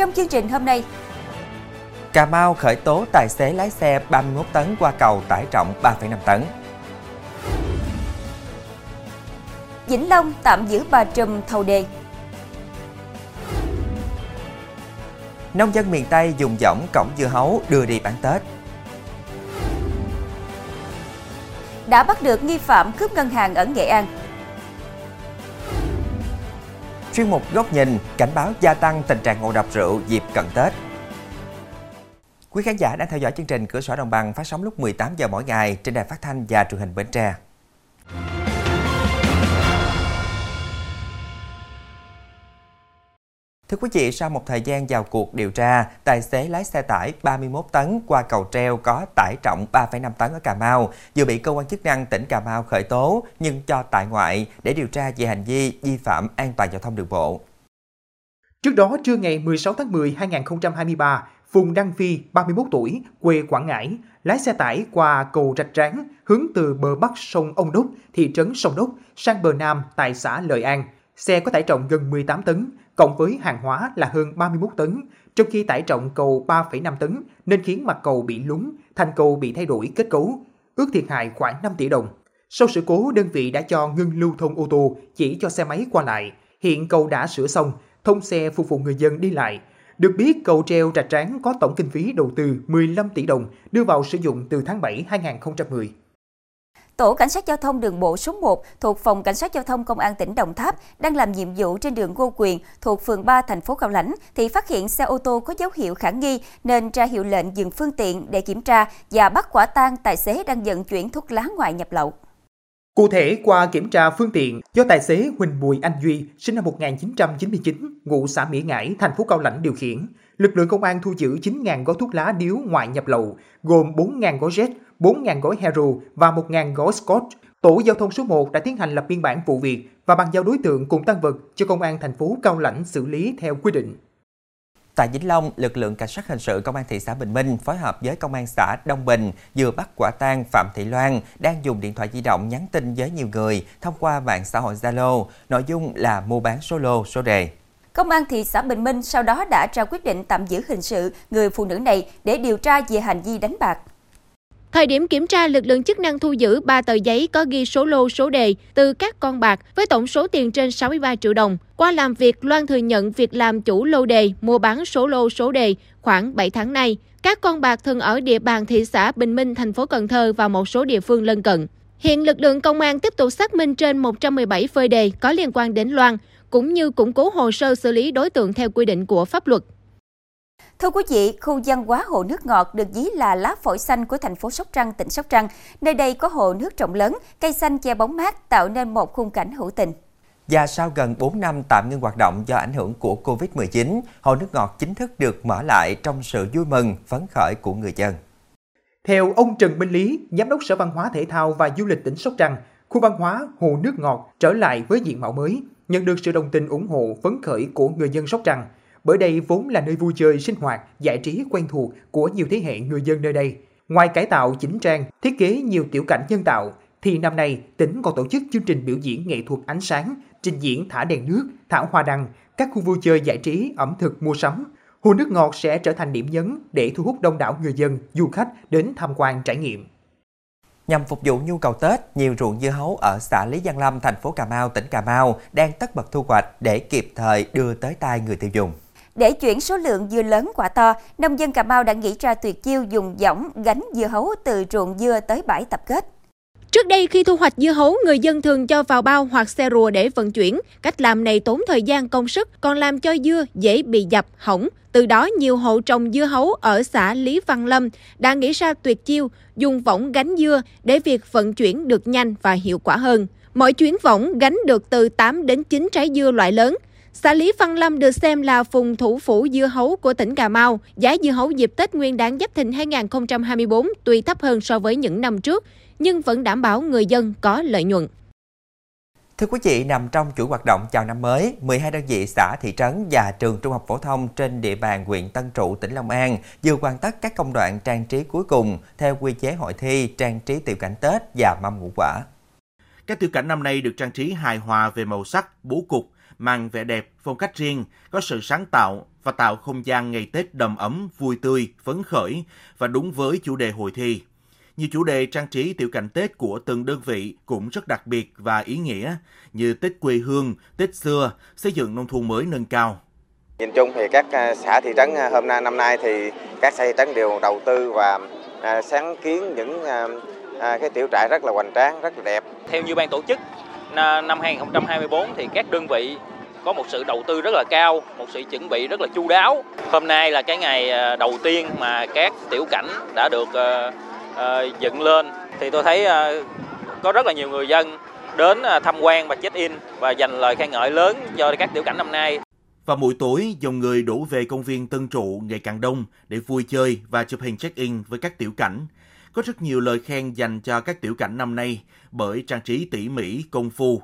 Trong chương trình hôm nay, Cà Mau khởi tố tài xế lái xe 31 tấn qua cầu tải trọng 3,5 tấn. Vĩnh Long tạm giữ bà trùm thầu đề. Nông dân miền Tây dùng võng cổng dưa hấu đưa đi bán Tết. Đã bắt được nghi phạm cướp ngân hàng ở Nghệ An. Chuyên mục góc nhìn, cảnh báo gia tăng tình trạng ngộ độc rượu dịp cận Tết. Quý khán giả đang theo dõi chương trình Cửa sổ Đồng bằng phát sóng lúc 18 giờ mỗi ngày trên đài phát thanh và truyền hình Bến Tre. Thưa quý vị, sau một thời gian vào cuộc điều tra, tài xế lái xe tải 31 tấn qua cầu treo có tải trọng 3,5 tấn ở Cà Mau vừa bị cơ quan chức năng tỉnh Cà Mau khởi tố nhưng cho tại ngoại để điều tra về hành vi vi phạm an toàn giao thông đường bộ. Trước đó, trưa ngày 16 tháng 10 2023, Phùng Đăng Phi, 31 tuổi, quê Quảng Ngãi, lái xe tải qua cầu Rạch Tráng hướng từ bờ bắc sông Ông Đốc, thị trấn Sông Đốc sang bờ nam tại xã Lợi An. Xe có tải trọng gần 18 tấn, cộng với hàng hóa là hơn 31 tấn, trong khi tải trọng cầu 3,5 tấn nên khiến mặt cầu bị lún, thành cầu bị thay đổi kết cấu, ước thiệt hại khoảng 5 tỷ đồng. Sau sự cố, đơn vị đã cho ngưng lưu thông ô tô chỉ cho xe máy qua lại. Hiện cầu đã sửa xong, thông xe phục vụ người dân đi lại. Được biết, cầu treo Rạch Tráng có tổng kinh phí đầu tư 15 tỷ đồng đưa vào sử dụng từ tháng 7 2010. Tổ Cảnh sát Giao thông đường bộ số 1 thuộc Phòng Cảnh sát Giao thông Công an tỉnh Đồng Tháp đang làm nhiệm vụ trên đường Ngô Quyền thuộc phường 3 thành phố Cao Lãnh thì phát hiện xe ô tô có dấu hiệu khả nghi nên ra hiệu lệnh dừng phương tiện để kiểm tra và bắt quả tang tài xế đang vận chuyển thuốc lá ngoại nhập lậu. Cụ thể, qua kiểm tra phương tiện do tài xế Huỳnh Bùi Anh Duy, sinh năm 1999, ngụ xã Mỹ Ngãi, thành phố Cao Lãnh điều khiển, lực lượng công an thu giữ 9.000 gói thuốc lá điếu ngoại nhập lậu, gồm 4.000 gói jet, 4.000 gói hero và 1.000 gói scotch. Tổ giao thông số 1 đã tiến hành lập biên bản vụ việc và bàn giao đối tượng cùng tăng vật cho công an thành phố Cao Lãnh xử lý theo quy định. Tại Vĩnh Long, lực lượng cảnh sát hình sự công an thị xã Bình Minh phối hợp với công an xã Đông Bình vừa bắt quả tang Phạm Thị Loan đang dùng điện thoại di động nhắn tin với nhiều người thông qua mạng xã hội Zalo, nội dung là mua bán số lô, số đề. Công an thị xã Bình Minh sau đó đã ra quyết định tạm giữ hình sự người phụ nữ này để điều tra về hành vi đánh bạc. Thời điểm kiểm tra, lực lượng chức năng thu giữ 3 tờ giấy có ghi số lô số đề từ các con bạc với tổng số tiền trên 63 triệu đồng. Qua làm việc, Loan thừa nhận việc làm chủ lô đề, mua bán số lô số đề khoảng 7 tháng nay. Các con bạc thường ở địa bàn thị xã Bình Minh, thành phố Cần Thơ và một số địa phương lân cận. Hiện lực lượng công an tiếp tục xác minh trên 117 phơi đề có liên quan đến Loan, cũng như củng cố hồ sơ xử lý đối tượng theo quy định của pháp luật. Thưa quý vị, khu văn hóa hồ nước ngọt được ví là lá phổi xanh của thành phố Sóc Trăng, tỉnh Sóc Trăng. Nơi đây có hồ nước rộng lớn, cây xanh che bóng mát tạo nên một khung cảnh hữu tình. Và sau gần 4 năm tạm ngưng hoạt động do ảnh hưởng của Covid-19, hồ nước ngọt chính thức được mở lại trong sự vui mừng, phấn khởi của người dân. Theo ông Trần Minh Lý, Giám đốc Sở Văn hóa Thể thao và Du lịch tỉnh Sóc Trăng, khu văn hóa Hồ Nước Ngọt trở lại với diện mạo mới, nhận được sự đồng tình ủng hộ phấn khởi của người dân Sóc Trăng – bởi đây vốn là nơi vui chơi, sinh hoạt, giải trí quen thuộc của nhiều thế hệ người dân nơi đây. Ngoài cải tạo chỉnh trang, thiết kế nhiều tiểu cảnh nhân tạo, thì năm nay tỉnh còn tổ chức chương trình biểu diễn nghệ thuật ánh sáng, trình diễn thả đèn nước, thả hoa đăng, các khu vui chơi giải trí, ẩm thực, mua sắm. Hồ nước ngọt sẽ trở thành điểm nhấn để thu hút đông đảo người dân, du khách đến tham quan trải nghiệm. Nhằm phục vụ nhu cầu Tết, nhiều ruộng dưa hấu ở xã Lý Giang Lâm, thành phố Cà Mau, tỉnh Cà Mau đang tất bật thu hoạch để kịp thời đưa tới tay người tiêu dùng. Để chuyển số lượng dưa lớn quả to, nông dân Cà Mau đã nghĩ ra tuyệt chiêu dùng võng gánh dưa hấu từ ruộng dưa tới bãi tập kết. Trước đây khi thu hoạch dưa hấu, người dân thường cho vào bao hoặc xe rùa để vận chuyển. Cách làm này tốn thời gian công sức, còn làm cho dưa dễ bị dập, hỏng. Từ đó, nhiều hộ trồng dưa hấu ở xã Lý Văn Lâm đã nghĩ ra tuyệt chiêu dùng võng gánh dưa để việc vận chuyển được nhanh và hiệu quả hơn. Mỗi chuyến võng gánh được từ 8 đến 9 trái dưa loại lớn. Xã Lý Văn Lâm được xem là vùng thủ phủ dưa hấu của tỉnh Cà Mau. Giá dưa hấu dịp Tết Nguyên đán Giáp Thìn 2024 tuy thấp hơn so với những năm trước, nhưng vẫn đảm bảo người dân có lợi nhuận. Thưa quý vị, nằm trong chuỗi hoạt động chào năm mới, 12 đơn vị xã, thị trấn và trường trung học phổ thông trên địa bàn huyện Tân Trụ, tỉnh Long An vừa hoàn tất các công đoạn trang trí cuối cùng theo quy chế hội thi trang trí tiểu cảnh Tết và mâm ngũ quả. Các tiểu cảnh năm nay được trang trí hài hòa về màu sắc, bố cục, mang vẻ đẹp, phong cách riêng, có sự sáng tạo và tạo không gian ngày Tết đầm ấm, vui tươi, phấn khởi và đúng với chủ đề hội thi. Nhiều chủ đề trang trí tiểu cảnh Tết của từng đơn vị cũng rất đặc biệt và ý nghĩa như Tết quê hương, Tết xưa, xây dựng nông thôn mới nâng cao. Nhìn chung thì các à, xã thị trấn à, hôm nay năm nay thì các xã thị trấn đều đầu tư và à, sáng kiến những cái tiểu trại rất là hoành tráng, rất là đẹp. Theo như ban tổ chức năm 2024 thì các đơn vị có một sự đầu tư rất là cao, một sự chuẩn bị rất là chu đáo. Hôm nay là cái ngày ờ, đầu tiên mà các tiểu cảnh đã được ờ, ờ, dựng lên thì tôi thấy có rất là nhiều người dân đến tham quan và check in và dành lời khen ngợi lớn cho các tiểu cảnh năm nay. Và mỗi tối, dòng người đổ về công viên Tân Trụ ngày càng đông để vui chơi và chụp hình check-in với các tiểu cảnh. Có rất nhiều lời khen dành cho các tiểu cảnh năm nay bởi trang trí tỉ mỉ, công phu.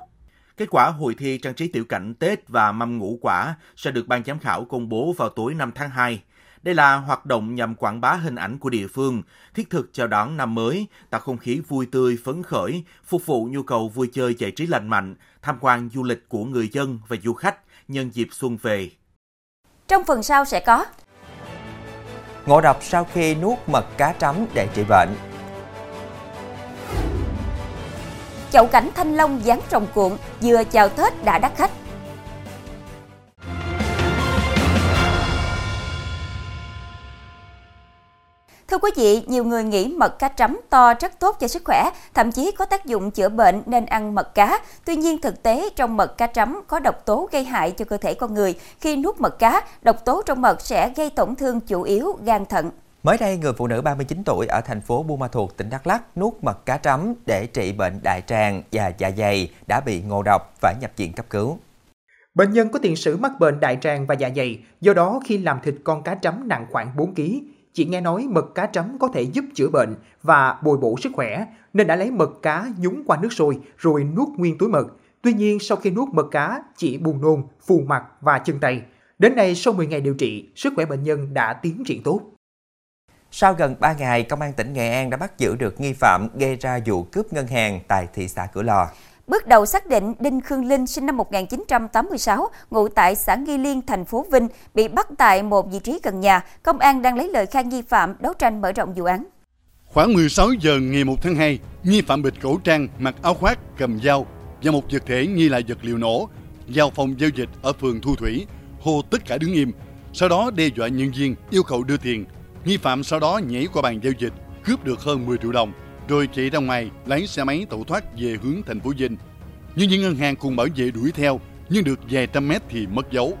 Kết quả hội thi trang trí tiểu cảnh Tết và mâm ngũ quả sẽ được ban giám khảo công bố vào tối 5 tháng 2. Đây là hoạt động nhằm quảng bá hình ảnh của địa phương, thiết thực chào đón năm mới, tạo không khí vui tươi, phấn khởi, phục vụ nhu cầu vui chơi giải trí lành mạnh, tham quan du lịch của người dân và du khách nhân dịp xuân về. Trong phần sau sẽ có Ngộ độc sau khi nuốt mật cá trắm để trị bệnh. Chậu cảnh thanh long dán rồng cuộn, vừa chào Tết đã đắt khách. Thưa quý vị, nhiều người nghĩ mật cá trắm to rất tốt cho sức khỏe, thậm chí có tác dụng chữa bệnh nên ăn mật cá. Tuy nhiên thực tế trong mật cá trắm có độc tố gây hại cho cơ thể con người. Khi nuốt mật cá, độc tố trong mật sẽ gây tổn thương chủ yếu gan thận. Mới đây, người phụ nữ 39 tuổi ở thành phố Buôn Ma Thuột, tỉnh Đắk Lắk nuốt mật cá trắm để trị bệnh đại tràng và dạ dày đã bị ngộ độc phải nhập viện cấp cứu. Bệnh nhân có tiền sử mắc bệnh đại tràng và dạ dày, do đó khi làm thịt con cá trắm nặng khoảng 4 kg, Chị nghe nói mật cá trắm có thể giúp chữa bệnh và bồi bổ sức khỏe, nên đã lấy mật cá nhúng qua nước sôi rồi nuốt nguyên túi mật. Tuy nhiên sau khi nuốt mật cá, chị buồn nôn, phù mặt và chân tay. Đến nay sau 10 ngày điều trị, sức khỏe bệnh nhân đã tiến triển tốt. Sau gần 3 ngày, Công an tỉnh Nghệ An đã bắt giữ được nghi phạm gây ra vụ cướp ngân hàng tại thị xã Cửa Lò. Bước đầu xác định Đinh Khương Linh sinh năm 1986, ngụ tại xã Nghi Liên, thành phố Vinh, bị bắt tại một vị trí gần nhà. Công an đang lấy lời khai nghi phạm đấu tranh mở rộng vụ án. Khoảng 16 giờ ngày 1 tháng 2, nghi phạm bịt cổ trang, mặc áo khoác, cầm dao và một vật thể nghi là vật liệu nổ vào phòng giao dịch ở phường Thu Thủy, hô tất cả đứng im. Sau đó đe dọa nhân viên yêu cầu đưa tiền. Nghi phạm sau đó nhảy qua bàn giao dịch, cướp được hơn 10 triệu đồng rồi chạy ra ngoài lấy xe máy tẩu thoát về hướng thành phố Vinh. Nhưng những ngân hàng cùng bảo vệ đuổi theo, nhưng được vài trăm mét thì mất dấu.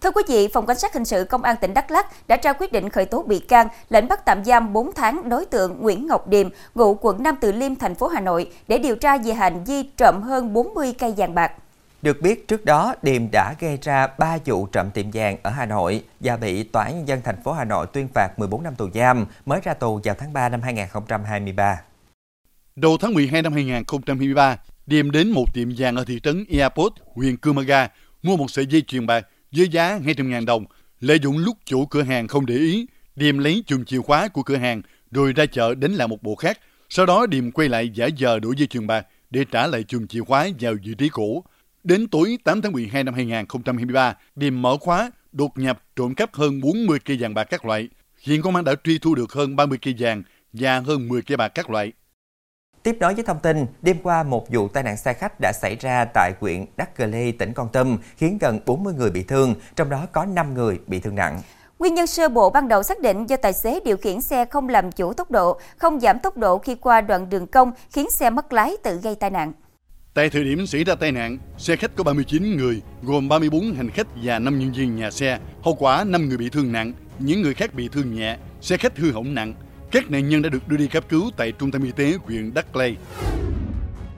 Thưa quý vị, Phòng Cảnh sát Hình sự Công an tỉnh Đắk Lắk đã ra quyết định khởi tố bị can, lệnh bắt tạm giam 4 tháng đối tượng Nguyễn Ngọc Điềm, ngụ quận Nam Từ Liêm, thành phố Hà Nội, để điều tra về hành vi trộm hơn 40 cây vàng bạc. Được biết trước đó, Điềm đã gây ra 3 vụ trộm tiệm vàng ở Hà Nội và bị Tòa án Nhân dân thành phố Hà Nội tuyên phạt 14 năm tù giam, mới ra tù vào tháng 3 năm 2023. Đầu tháng 12 năm 2023, Điềm đến một tiệm vàng ở thị trấn Airport, huyện Kumaga, mua một sợi dây chuyền bạc với giá 200.000 đồng. Lợi dụng lúc chủ cửa hàng không để ý, Điềm lấy chùm chìa khóa của cửa hàng rồi ra chợ đến lại một bộ khác. Sau đó Điềm quay lại giả giờ đổi dây chuyền bạc để trả lại chùm chìa khóa vào vị trí cũ. Đến tối 8 tháng 12 năm 2023, Điềm mở khóa, đột nhập trộm cắp hơn 40 cây vàng bạc các loại. Hiện công an đã truy thu được hơn 30 cây vàng và hơn 10 cây bạc các loại. Tiếp nối với thông tin, đêm qua một vụ tai nạn xe khách đã xảy ra tại huyện Đắk Cờ Lê, tỉnh Con Tum, khiến gần 40 người bị thương, trong đó có 5 người bị thương nặng. Nguyên nhân sơ bộ ban đầu xác định do tài xế điều khiển xe không làm chủ tốc độ, không giảm tốc độ khi qua đoạn đường công khiến xe mất lái tự gây tai nạn. Tại thời điểm xảy ra tai nạn, xe khách có 39 người, gồm 34 hành khách và 5 nhân viên nhà xe. Hậu quả 5 người bị thương nặng, những người khác bị thương nhẹ, xe khách hư hỏng nặng. Các nạn nhân đã được đưa đi cấp cứu tại trung tâm y tế huyện Đắk Lây.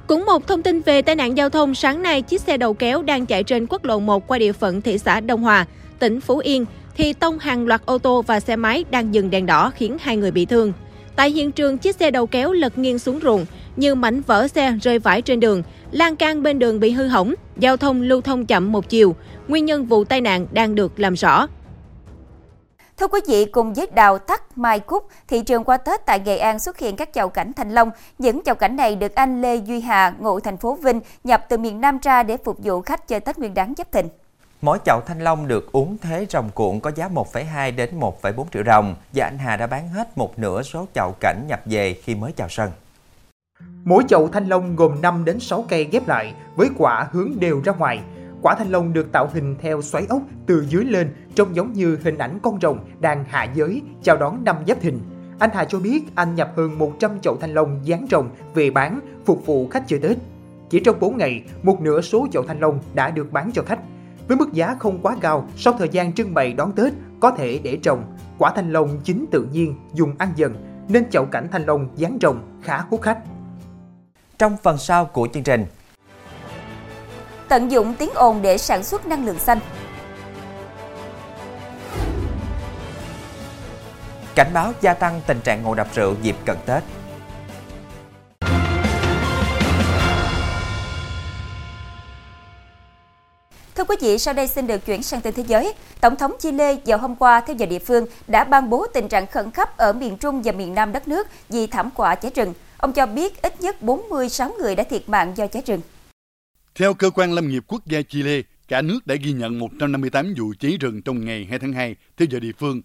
Cũng một thông tin về tai nạn giao thông, sáng nay chiếc xe đầu kéo đang chạy trên quốc lộ 1 qua địa phận thị xã Đông Hòa, tỉnh Phú Yên thì tông hàng loạt ô tô và xe máy đang dừng đèn đỏ khiến hai người bị thương. Tại hiện trường, chiếc xe đầu kéo lật nghiêng xuống ruộng, như mảnh vỡ xe rơi vãi trên đường, lan can bên đường bị hư hỏng, giao thông lưu thông chậm một chiều. Nguyên nhân vụ tai nạn đang được làm rõ. Thưa quý vị, cùng với đào thắt mai cúc, thị trường qua Tết tại Nghệ An xuất hiện các chậu cảnh thanh long. Những chậu cảnh này được anh Lê Duy Hà, ngụ thành phố Vinh, nhập từ miền Nam ra để phục vụ khách chơi Tết Nguyên đán Giáp Thìn. Mỗi chậu thanh long được uống thế rồng cuộn có giá 1,2 đến 1,4 triệu đồng và anh Hà đã bán hết một nửa số chậu cảnh nhập về khi mới chào sân. Mỗi chậu thanh long gồm 5 đến 6 cây ghép lại với quả hướng đều ra ngoài. Quả thanh long được tạo hình theo xoáy ốc từ dưới lên trông giống như hình ảnh con rồng đang hạ giới chào đón năm Giáp Thìn. Anh Hà cho biết anh nhập hơn 100 chậu thanh long dán rồng về bán phục vụ khách chơi Tết. Chỉ trong 4 ngày, một nửa số chậu thanh long đã được bán cho khách. Với mức giá không quá cao, sau thời gian trưng bày đón Tết, có thể để trồng. Quả thanh long chín tự nhiên, dùng ăn dần, nên chậu cảnh thanh long dán rồng khá hút khách. Trong phần sau của chương trình, tận dụng tiếng ồn để sản xuất năng lượng xanh. Cảnh báo gia tăng tình trạng ngộ độc rượu dịp cận Tết. Thưa quý vị, sau đây xin được chuyển sang tin thế giới. Tổng thống Chile vào hôm qua theo giờ địa phương đã ban bố tình trạng khẩn cấp ở miền Trung và miền Nam đất nước vì thảm họa cháy rừng. Ông cho biết ít nhất 46 người đã thiệt mạng do cháy rừng. Theo Cơ quan Lâm nghiệp Quốc gia Chile, cả nước đã ghi nhận 158 vụ cháy rừng trong ngày 2 tháng 2 theo giờ địa phương.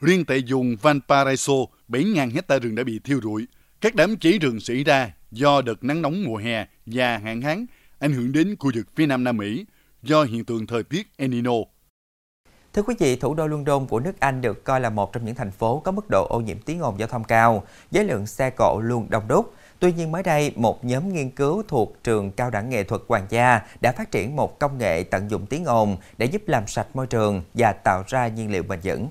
Riêng tại vùng Valparaiso, 7.000 hecta rừng đã bị thiêu rụi. Các đám cháy rừng xảy ra do đợt nắng nóng mùa hè và hạn hán ảnh hưởng đến khu vực phía Nam Nam Mỹ do hiện tượng thời tiết El Nino. Thưa quý vị, thủ đô London của nước Anh được coi là một trong những thành phố có mức độ ô nhiễm tiếng ồn giao thông cao, với lượng xe cộ luôn đông đúc. Tuy nhiên mới đây, một nhóm nghiên cứu thuộc trường cao đẳng nghệ thuật Hoàng gia đã phát triển một công nghệ tận dụng tiếng ồn để giúp làm sạch môi trường và tạo ra nhiên liệu bền vững.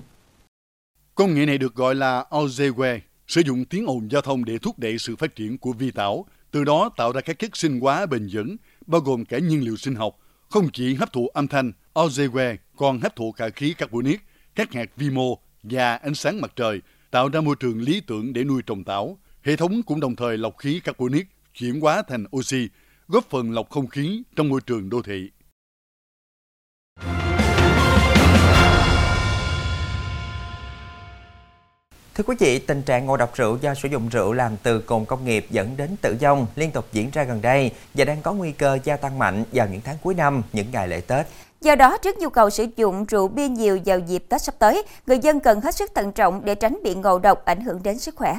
Công nghệ này được gọi là Ozeware, sử dụng tiếng ồn giao thông để thúc đẩy sự phát triển của vi tảo, từ đó tạo ra các chất sinh hóa bền vững, bao gồm cả nhiên liệu sinh học, không chỉ hấp thụ âm thanh, Ozeware còn hấp thụ cả khí carbonic, các hạt vi mô và ánh sáng mặt trời, tạo ra môi trường lý tưởng để nuôi trồng tảo. Hệ thống cũng đồng thời lọc khí carbonic chuyển hóa thành oxy, góp phần lọc không khí trong môi trường đô thị. Thưa quý vị, tình trạng ngộ độc rượu do sử dụng rượu làm từ cồn công nghiệp dẫn đến tử vong liên tục diễn ra gần đây và đang có nguy cơ gia tăng mạnh vào những tháng cuối năm, những ngày lễ Tết. Do đó, trước nhu cầu sử dụng rượu bia nhiều vào dịp Tết sắp tới, người dân cần hết sức thận trọng để tránh bị ngộ độc ảnh hưởng đến sức khỏe.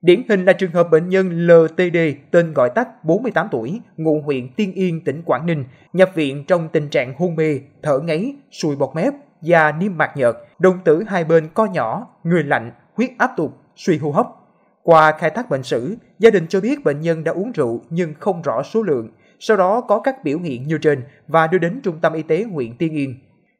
Điển hình là trường hợp bệnh nhân LTD, tên gọi tắt 48 tuổi, ngụ huyện Tiên Yên, tỉnh Quảng Ninh, nhập viện trong tình trạng hôn mê, thở ngáy, sùi bọt mép da niêm mạc nhợt, đồng tử hai bên co nhỏ, người lạnh, huyết áp tụt, suy hô hấp. Qua khai thác bệnh sử, gia đình cho biết bệnh nhân đã uống rượu nhưng không rõ số lượng, sau đó có các biểu hiện như trên và đưa đến trung tâm y tế huyện Tiên Yên.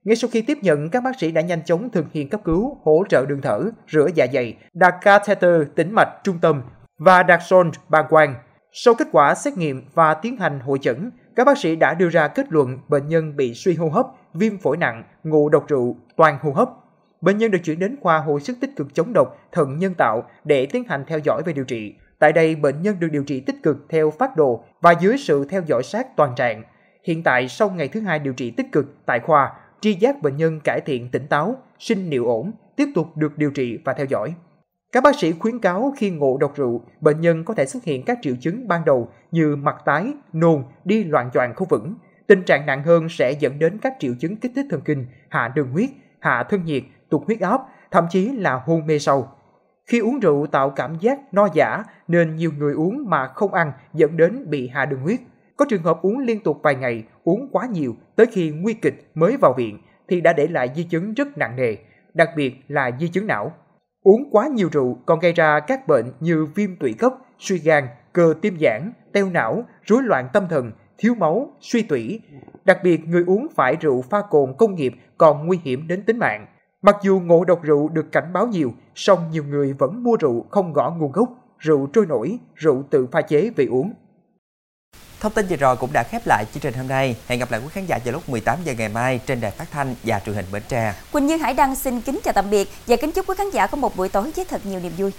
Ngay sau khi tiếp nhận, các bác sĩ đã nhanh chóng thực hiện cấp cứu, hỗ trợ đường thở, rửa dạ dày, đặt catheter tĩnh mạch trung tâm và đặt son bàng quang. Sau kết quả xét nghiệm và tiến hành hội chẩn, các bác sĩ đã đưa ra kết luận bệnh nhân bị suy hô hấp, viêm phổi nặng, ngộ độc rượu, toàn hô hấp. Bệnh nhân được chuyển đến khoa hồi sức tích cực chống độc thận nhân tạo để tiến hành theo dõi và điều trị. Tại đây, bệnh nhân được điều trị tích cực theo phát đồ và dưới sự theo dõi sát toàn trạng. Hiện tại, sau ngày thứ hai điều trị tích cực tại khoa, tri giác bệnh nhân cải thiện tỉnh táo, sinh niệu ổn, tiếp tục được điều trị và theo dõi. Các bác sĩ khuyến cáo khi ngộ độc rượu, bệnh nhân có thể xuất hiện các triệu chứng ban đầu như mặt tái, nôn, đi loạn choạng không vững. Tình trạng nặng hơn sẽ dẫn đến các triệu chứng kích thích thần kinh, hạ đường huyết, hạ thân nhiệt, tụt huyết áp, thậm chí là hôn mê sâu. Khi uống rượu tạo cảm giác no giả nên nhiều người uống mà không ăn dẫn đến bị hạ đường huyết. Có trường hợp uống liên tục vài ngày, uống quá nhiều tới khi nguy kịch mới vào viện thì đã để lại di chứng rất nặng nề, đặc biệt là di chứng não. Uống quá nhiều rượu còn gây ra các bệnh như viêm tụy cấp, suy gan, cơ tim giãn, teo não, rối loạn tâm thần, thiếu máu, suy tủy. Đặc biệt người uống phải rượu pha cồn công nghiệp còn nguy hiểm đến tính mạng. Mặc dù ngộ độc rượu được cảnh báo nhiều, song nhiều người vẫn mua rượu không gõ nguồn gốc, rượu trôi nổi, rượu tự pha chế về uống. Thông tin vừa rồi cũng đã khép lại chương trình hôm nay. Hẹn gặp lại quý khán giả vào lúc 18 giờ ngày mai trên đài phát thanh và truyền hình Bến Tre. Quỳnh Như Hải Đăng xin kính chào tạm biệt và kính chúc quý khán giả có một buổi tối với thật nhiều niềm vui.